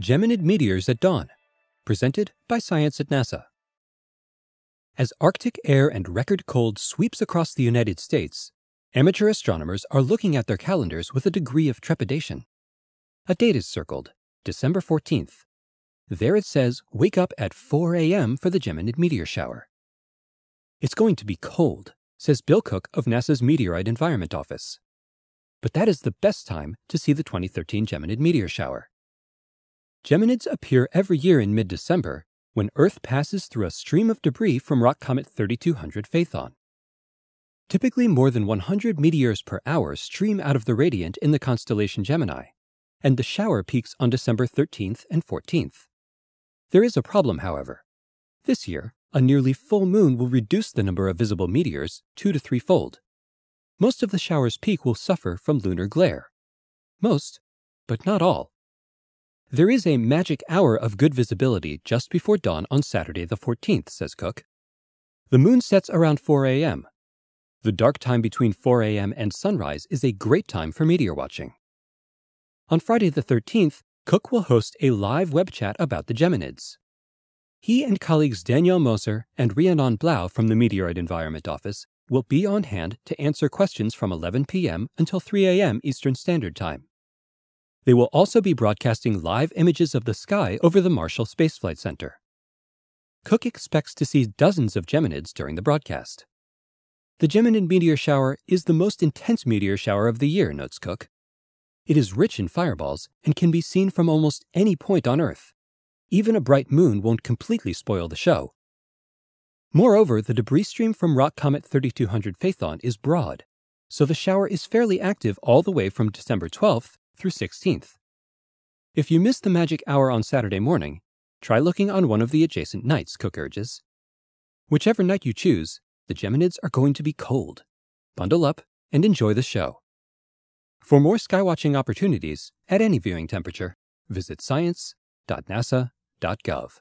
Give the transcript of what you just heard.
Geminid Meteors at Dawn, presented by Science at NASA. As Arctic air and record cold sweeps across the United States, amateur astronomers are looking at their calendars with a degree of trepidation. A date is circled, December 14th. There it says, wake up at 4 a.m. for the Geminid meteor shower. It's going to be cold, says Bill Cook of NASA's Meteoroid Environment Office. But that is the best time to see the 2013 Geminid meteor shower. Geminids appear every year in mid December when Earth passes through a stream of debris from rock comet 3200 Phaethon. Typically, more than 100 meteors per hour stream out of the radiant in the constellation Gemini, and the shower peaks on December 13th and 14th. There is a problem, however. This year, a nearly full moon will reduce the number of visible meteors two to threefold. Most of the shower's peak will suffer from lunar glare. Most, but not all. There is a magic hour of good visibility just before dawn on Saturday the 14th, says Cook. The moon sets around 4 a.m. The dark time between 4 a.m. and sunrise is a great time for meteor watching. On Friday the 13th, Cook will host a live web chat about the Geminids. He and colleagues Danielle Moser and Rhiannon Blaauw from the Meteoroid Environment Office will be on hand to answer questions from 11 p.m. until 3 a.m. Eastern Standard Time. They will also be broadcasting live images of the sky over the Marshall Space Flight Center. Cook expects to see dozens of Geminids during the broadcast. The Geminid meteor shower is the most intense meteor shower of the year, notes Cook. It is rich in fireballs and can be seen from almost any point on Earth. Even a bright moon won't completely spoil the show. Moreover, the debris stream from rock comet 3200 Phaethon is broad, so the shower is fairly active all the way from December 12th through 16th. If you miss the magic hour on Saturday morning, try looking on one of the adjacent nights, Cook urges. Whichever night you choose, the Geminids are going to be cold. Bundle up and enjoy the show. For more skywatching opportunities at any viewing temperature, visit science.nasa.gov.